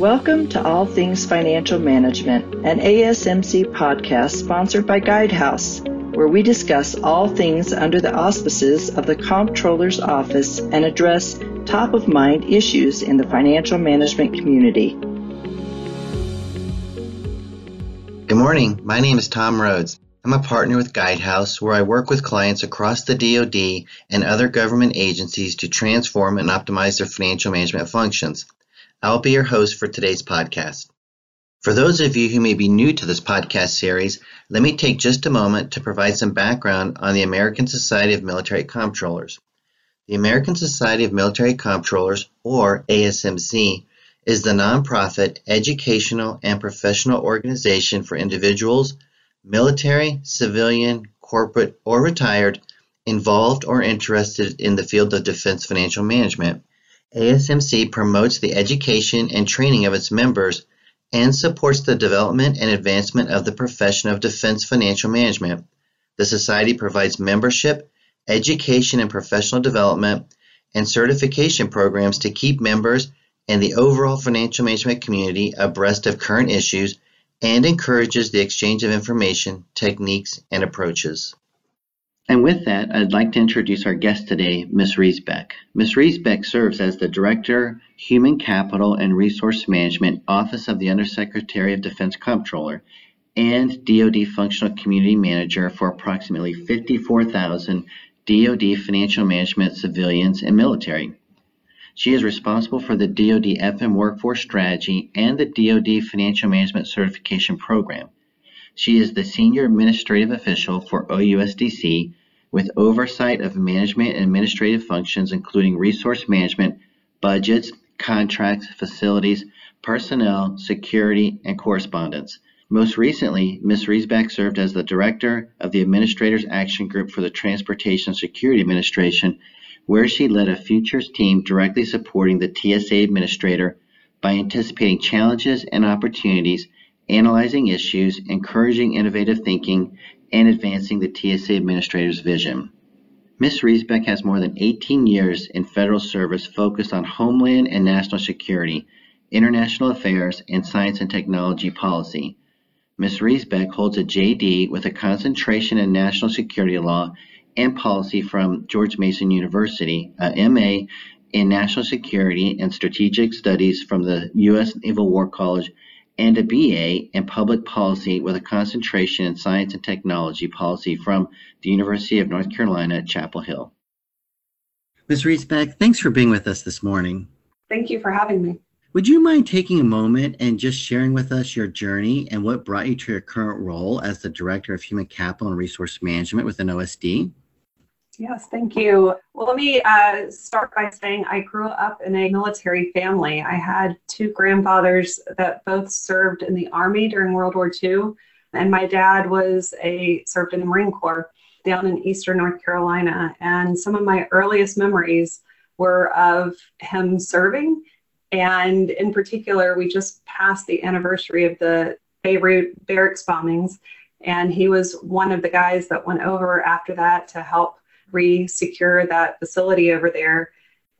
Welcome to All Things Financial Management, an ASMC podcast sponsored by Guidehouse, where we discuss all things under the auspices of the Comptroller's Office and address top of mind issues in the financial management community. Good morning. My name is Tom Rhodes. I'm a partner with Guidehouse, where I work with clients across the DoD and other government agencies to transform and optimize their financial management functions. I'll be your host for today's podcast. For those of you who may be new to this podcast series, let me take just a moment to provide some background on the American Society of Military Comptrollers. The American Society of Military Comptrollers, or ASMC, is the nonprofit educational and professional organization for individuals, military, civilian, corporate, or retired, involved or interested in the field of defense financial management ASMC promotes the education and training of its members and supports the development and advancement of the profession of defense financial management. The Society provides membership, education and professional development, and certification programs to keep members and the overall financial management community abreast of current issues and encourages the exchange of information, techniques, and approaches. And with that, I'd like to introduce our guest today, Ms. Riesbeck. Ms. Riesbeck serves as the Director, Human Capital and Resource Management, Office of the Undersecretary of Defense Comptroller, and DoD Functional Community Manager for approximately 54,000 DoD financial management civilians and military. She is responsible for the DoD FM workforce strategy and the DoD financial management certification program. She is the senior administrative official for OUSDC with oversight of management and administrative functions including resource management, budgets, contracts, facilities, personnel, security, and correspondence. Most recently, Ms. Riesbeck served as the director of the Administrators Action Group for the Transportation Security Administration, where she led a futures team directly supporting the TSA administrator by anticipating challenges and opportunities, analyzing issues, encouraging innovative thinking, and advancing the TSA Administrator's vision. Ms. Riesbeck has more than 18 years in federal service focused on homeland and national security, international affairs, and science and technology policy. Ms. Riesbeck holds a JD with a concentration in national security law and policy from George Mason University, a MA in national security and strategic studies from the U.S. Naval War College and a BA in Public Policy with a concentration in Science and Technology Policy from the University of North Carolina at Chapel Hill. Ms. Riesbeck, thanks for being with us this morning. Thank you for having me. Would you mind taking a moment and just sharing with us your journey and what brought you to your current role as the Director of Human Capital and Resource Management within OSD? Yes, thank you. Well, let me uh, start by saying I grew up in a military family. I had two grandfathers that both served in the Army during World War II, and my dad was a served in the Marine Corps down in Eastern North Carolina. And some of my earliest memories were of him serving. And in particular, we just passed the anniversary of the Beirut barracks bombings, and he was one of the guys that went over after that to help re-secure that facility over there.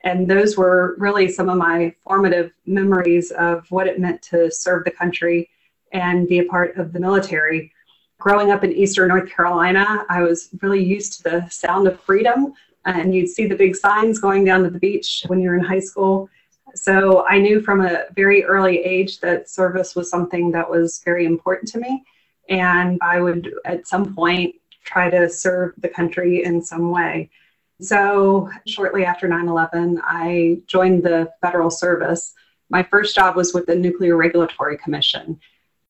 And those were really some of my formative memories of what it meant to serve the country and be a part of the military. Growing up in Eastern North Carolina, I was really used to the sound of freedom, and you'd see the big signs going down to the beach when you're in high school. So I knew from a very early age that service was something that was very important to me. And I would, at some point, try to serve the country in some way. So, shortly after 9 11, I joined the federal service. My first job was with the Nuclear Regulatory Commission,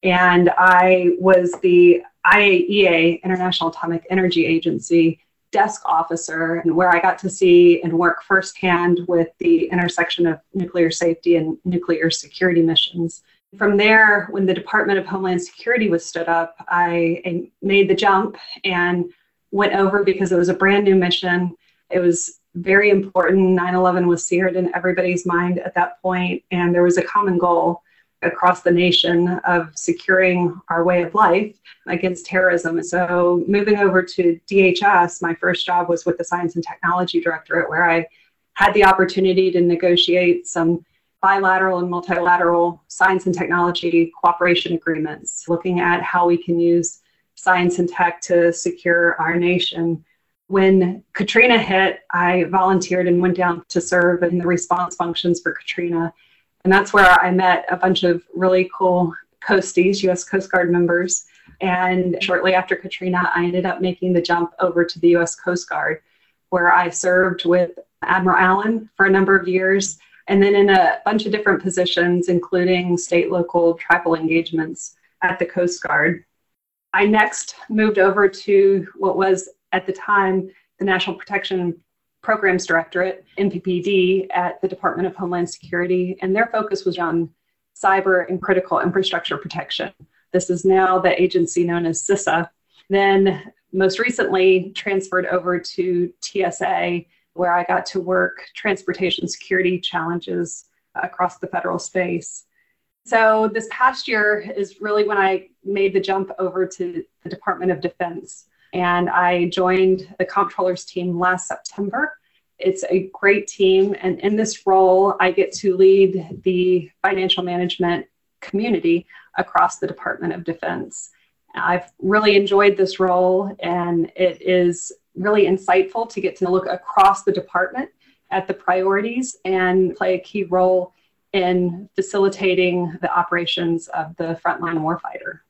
and I was the IAEA, International Atomic Energy Agency, desk officer, and where I got to see and work firsthand with the intersection of nuclear safety and nuclear security missions. From there, when the Department of Homeland Security was stood up, I made the jump and went over because it was a brand new mission. It was very important. 9 11 was seared in everybody's mind at that point, and there was a common goal across the nation of securing our way of life against terrorism. So, moving over to DHS, my first job was with the Science and Technology Directorate, where I had the opportunity to negotiate some bilateral and multilateral science and technology cooperation agreements, looking at how we can use science and tech to secure our nation. When Katrina hit, I volunteered and went down to serve in the response functions for Katrina. And that's where I met a bunch of really cool Coasties, US Coast Guard members. And shortly after Katrina, I ended up making the jump over to the US Coast Guard, where I served with Admiral Allen for a number of years, and then in a bunch of different positions, including state, local, tribal engagements at the Coast Guard. I next moved over to what was at the time the National Protection Programs Directorate, NPPD, at the Department of Homeland Security, and their focus was on cyber and critical infrastructure protection. This is now the agency known as CISA. Then, most recently, transferred over to TSA, where I got to work transportation security challenges across the federal space. So, this past year is really when I made the jump over to the Department of Defense. And I joined the comptroller's team last September. It's a great team. And in this role, I get to lead the financial management community across the Department of Defense. I've really enjoyed this role, and it is really insightful to get to look across the department at the priorities and play a key role in facilitating the operations of the frontline warfighter.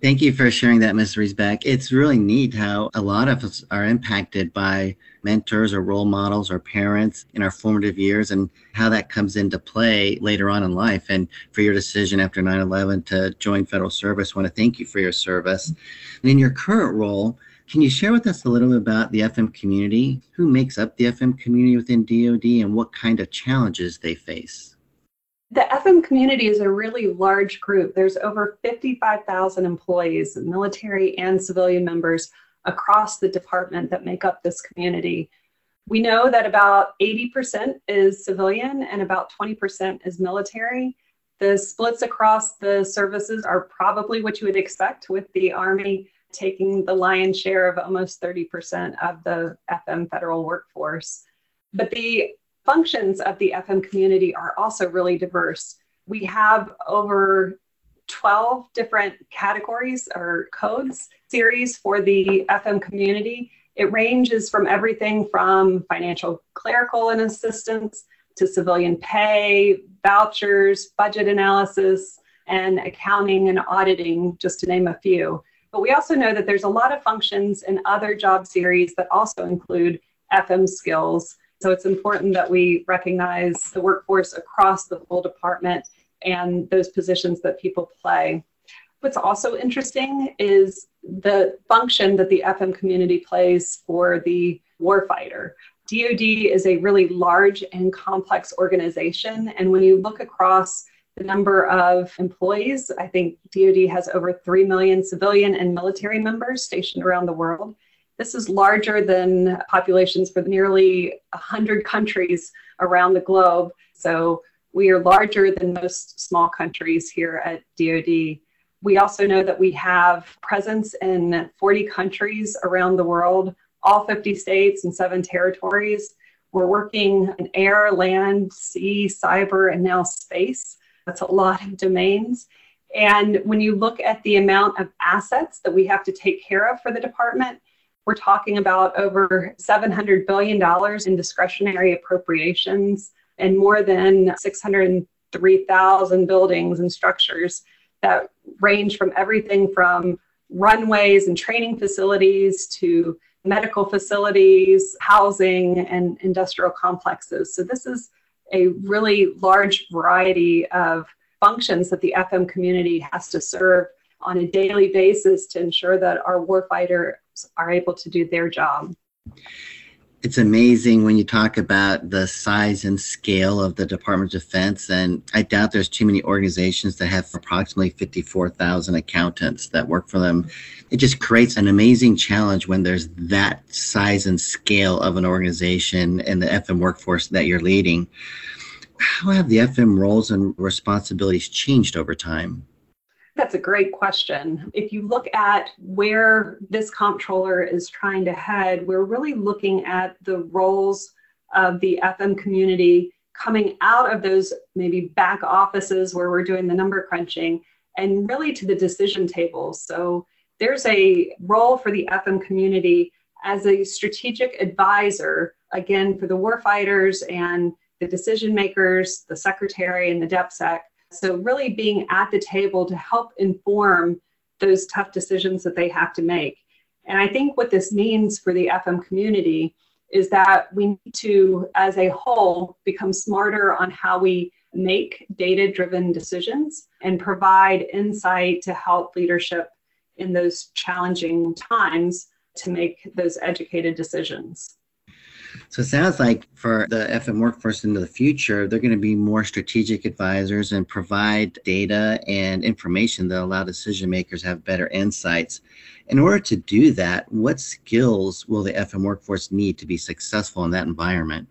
Thank you for sharing that, Ms. Riesbeck. It's really neat how a lot of us are impacted by mentors or role models or parents in our formative years and how that comes into play later on in life. And for your decision after 9 11 to join federal service, I want to thank you for your service. And in your current role, can you share with us a little bit about the FM community? Who makes up the FM community within DoD and what kind of challenges they face? The FM community is a really large group. There's over 55,000 employees, military and civilian members across the department that make up this community. We know that about 80% is civilian and about 20% is military. The splits across the services are probably what you would expect with the Army taking the lion's share of almost 30% of the FM federal workforce. But the functions of the FM community are also really diverse. We have over 12 different categories or codes series for the FM community. It ranges from everything from financial clerical and assistance to civilian pay, vouchers, budget analysis, and accounting and auditing, just to name a few. But we also know that there's a lot of functions in other job series that also include FM skills. So it's important that we recognize the workforce across the full department and those positions that people play. What's also interesting is the function that the FM community plays for the warfighter. DoD is a really large and complex organization, and when you look across the number of employees. I think DoD has over 3 million civilian and military members stationed around the world. This is larger than populations for nearly 100 countries around the globe. So we are larger than most small countries here at DoD. We also know that we have presence in 40 countries around the world, all 50 states and seven territories. We're working in air, land, sea, cyber, and now space. That's a lot of domains. And when you look at the amount of assets that we have to take care of for the department, we're talking about over $700 billion in discretionary appropriations and more than 603,000 buildings and structures that range from everything from runways and training facilities to medical facilities, housing, and industrial complexes. So, this is a really large variety of functions that the FM community has to serve on a daily basis to ensure that our warfighters are able to do their job it's amazing when you talk about the size and scale of the Department of Defense. And I doubt there's too many organizations that have approximately 54,000 accountants that work for them. It just creates an amazing challenge when there's that size and scale of an organization and the FM workforce that you're leading. How have the FM roles and responsibilities changed over time? That's a great question. If you look at where this comptroller is trying to head, we're really looking at the roles of the FM community coming out of those maybe back offices where we're doing the number crunching and really to the decision tables. So there's a role for the FM community as a strategic advisor, again, for the warfighters and the decision makers, the secretary and the DepSec. So really being at the table to help inform those tough decisions that they have to make. And I think what this means for the FM community is that we need to, as a whole, become smarter on how we make data driven decisions and provide insight to help leadership in those challenging times to make those educated decisions. So it sounds like for the FM workforce into the future, they're going to be more strategic advisors and provide data and information that allow decision makers have better insights. In order to do that, what skills will the FM workforce need to be successful in that environment?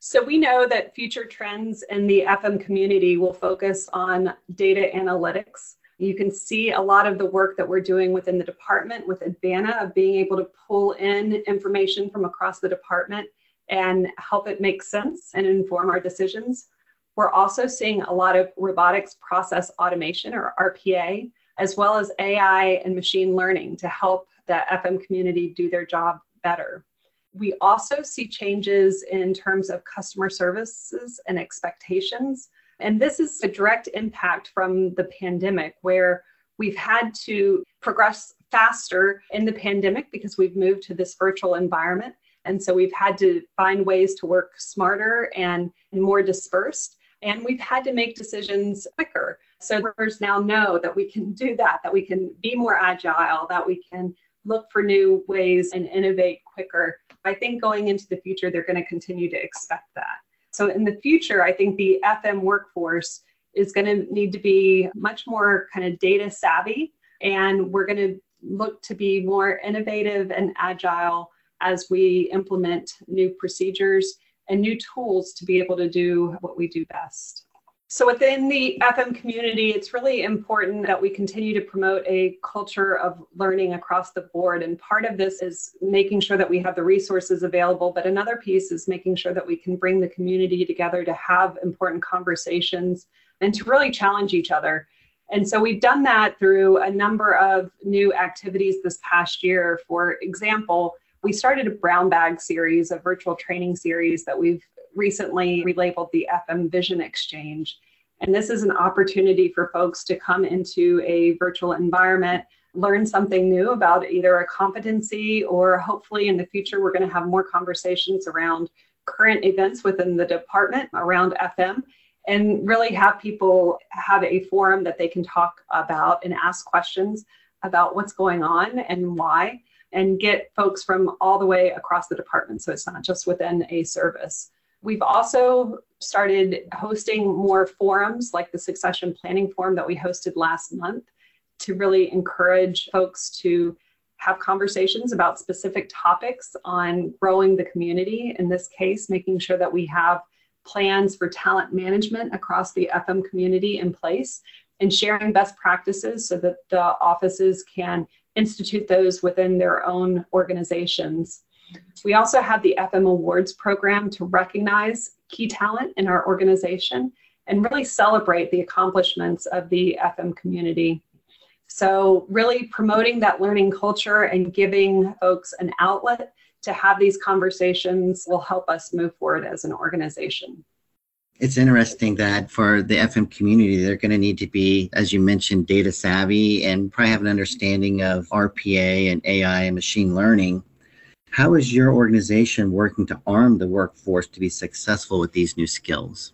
So we know that future trends in the FM community will focus on data analytics you can see a lot of the work that we're doing within the department with Advana of being able to pull in information from across the department and help it make sense and inform our decisions. We're also seeing a lot of robotics process automation or RPA, as well as AI and machine learning to help the FM community do their job better. We also see changes in terms of customer services and expectations and this is a direct impact from the pandemic where we've had to progress faster in the pandemic because we've moved to this virtual environment. And so we've had to find ways to work smarter and more dispersed. And we've had to make decisions quicker. So workers now know that we can do that, that we can be more agile, that we can look for new ways and innovate quicker. I think going into the future, they're going to continue to expect that. So in the future, I think the FM workforce is going to need to be much more kind of data savvy, and we're going to look to be more innovative and agile as we implement new procedures and new tools to be able to do what we do best. So within the FM community, it's really important that we continue to promote a culture of learning across the board. And part of this is making sure that we have the resources available. But another piece is making sure that we can bring the community together to have important conversations and to really challenge each other. And so we've done that through a number of new activities this past year. For example, we started a brown bag series, a virtual training series that we've recently relabeled the FM Vision Exchange. And this is an opportunity for folks to come into a virtual environment, learn something new about either a competency or hopefully in the future, we're going to have more conversations around current events within the department around FM and really have people have a forum that they can talk about and ask questions about what's going on and why and get folks from all the way across the department so it's not just within a service We've also started hosting more forums like the succession planning forum that we hosted last month to really encourage folks to have conversations about specific topics on growing the community. In this case, making sure that we have plans for talent management across the FM community in place and sharing best practices so that the offices can institute those within their own organizations. We also have the FM Awards program to recognize key talent in our organization and really celebrate the accomplishments of the FM community. So, really promoting that learning culture and giving folks an outlet to have these conversations will help us move forward as an organization. It's interesting that for the FM community, they're going to need to be, as you mentioned, data savvy and probably have an understanding of RPA and AI and machine learning. How is your organization working to arm the workforce to be successful with these new skills?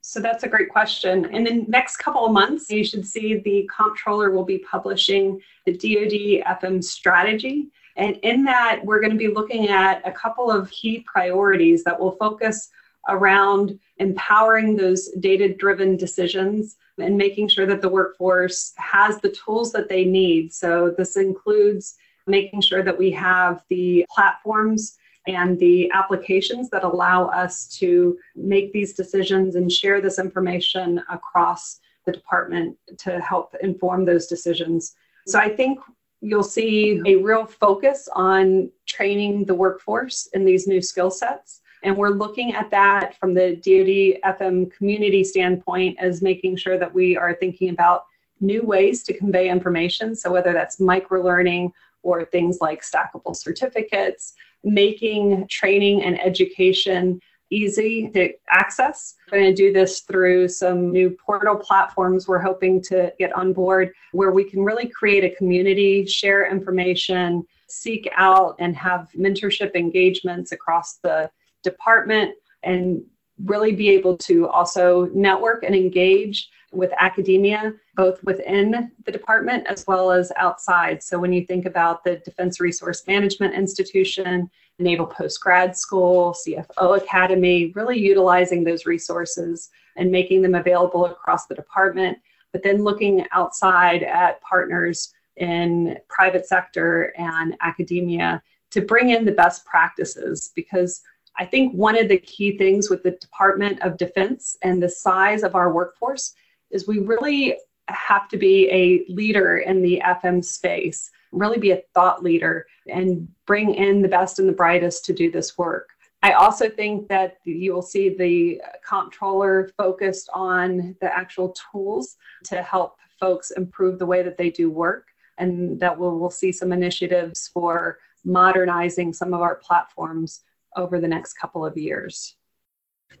So that's a great question. In the next couple of months, you should see the comptroller will be publishing the DoD FM strategy. And in that, we're going to be looking at a couple of key priorities that will focus around empowering those data driven decisions and making sure that the workforce has the tools that they need. So, this includes making sure that we have the platforms and the applications that allow us to make these decisions and share this information across the department to help inform those decisions. So I think you'll see a real focus on training the workforce in these new skill sets. And we're looking at that from the DoD FM community standpoint as making sure that we are thinking about new ways to convey information. So, whether that's micro learning or things like stackable certificates, making training and education easy to access. We're going to do this through some new portal platforms we're hoping to get on board where we can really create a community, share information, seek out and have mentorship engagements across the department, and really be able to also network and engage with academia, both within the department as well as outside. So when you think about the Defense Resource Management Institution, Naval Post Grad School, CFO Academy, really utilizing those resources and making them available across the department, but then looking outside at partners in private sector and academia to bring in the best practices because I think one of the key things with the Department of Defense and the size of our workforce is we really have to be a leader in the FM space, really be a thought leader and bring in the best and the brightest to do this work. I also think that you will see the comptroller focused on the actual tools to help folks improve the way that they do work, and that we'll, we'll see some initiatives for modernizing some of our platforms over the next couple of years.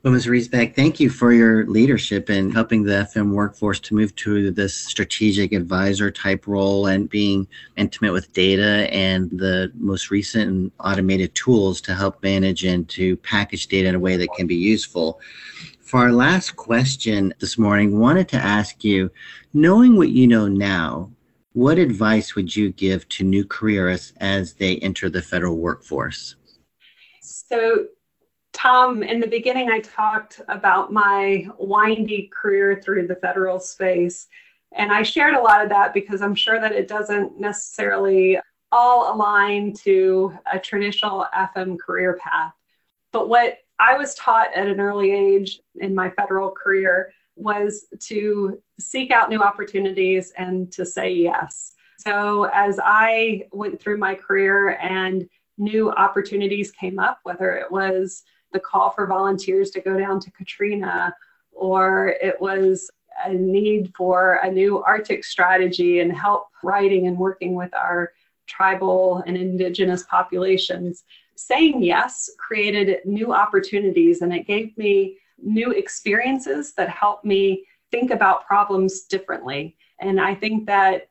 Well, Ms. Riesbeck, thank you for your leadership in helping the FM workforce to move to this strategic advisor type role and being intimate with data and the most recent and automated tools to help manage and to package data in a way that can be useful. For our last question this morning, wanted to ask you, knowing what you know now, what advice would you give to new careerists as they enter the federal workforce? So Tom, in the beginning, I talked about my windy career through the federal space. And I shared a lot of that because I'm sure that it doesn't necessarily all align to a traditional FM career path. But what I was taught at an early age in my federal career was to seek out new opportunities and to say yes. So as I went through my career and new opportunities came up, whether it was the call for volunteers to go down to Katrina, or it was a need for a new Arctic strategy and help writing and working with our tribal and indigenous populations. Saying yes created new opportunities and it gave me new experiences that helped me think about problems differently. And I think that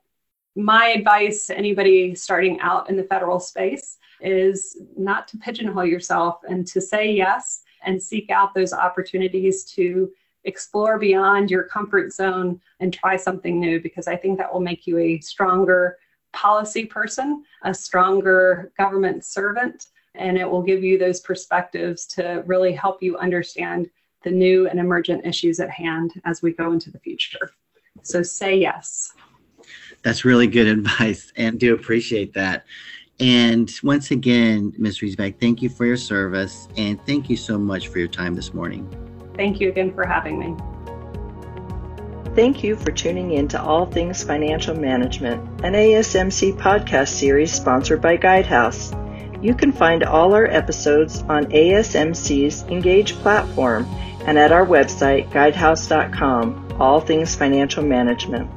my advice to anybody starting out in the federal space is not to pigeonhole yourself and to say yes and seek out those opportunities to explore beyond your comfort zone and try something new because I think that will make you a stronger policy person, a stronger government servant, and it will give you those perspectives to really help you understand the new and emergent issues at hand as we go into the future. So say yes. That's really good advice and do appreciate that. And once again, Ms. Riesbeck, thank you for your service and thank you so much for your time this morning. Thank you again for having me. Thank you for tuning in to All Things Financial Management, an ASMC podcast series sponsored by Guidehouse. You can find all our episodes on ASMC's Engage platform and at our website, guidehouse.com, All Things Financial Management.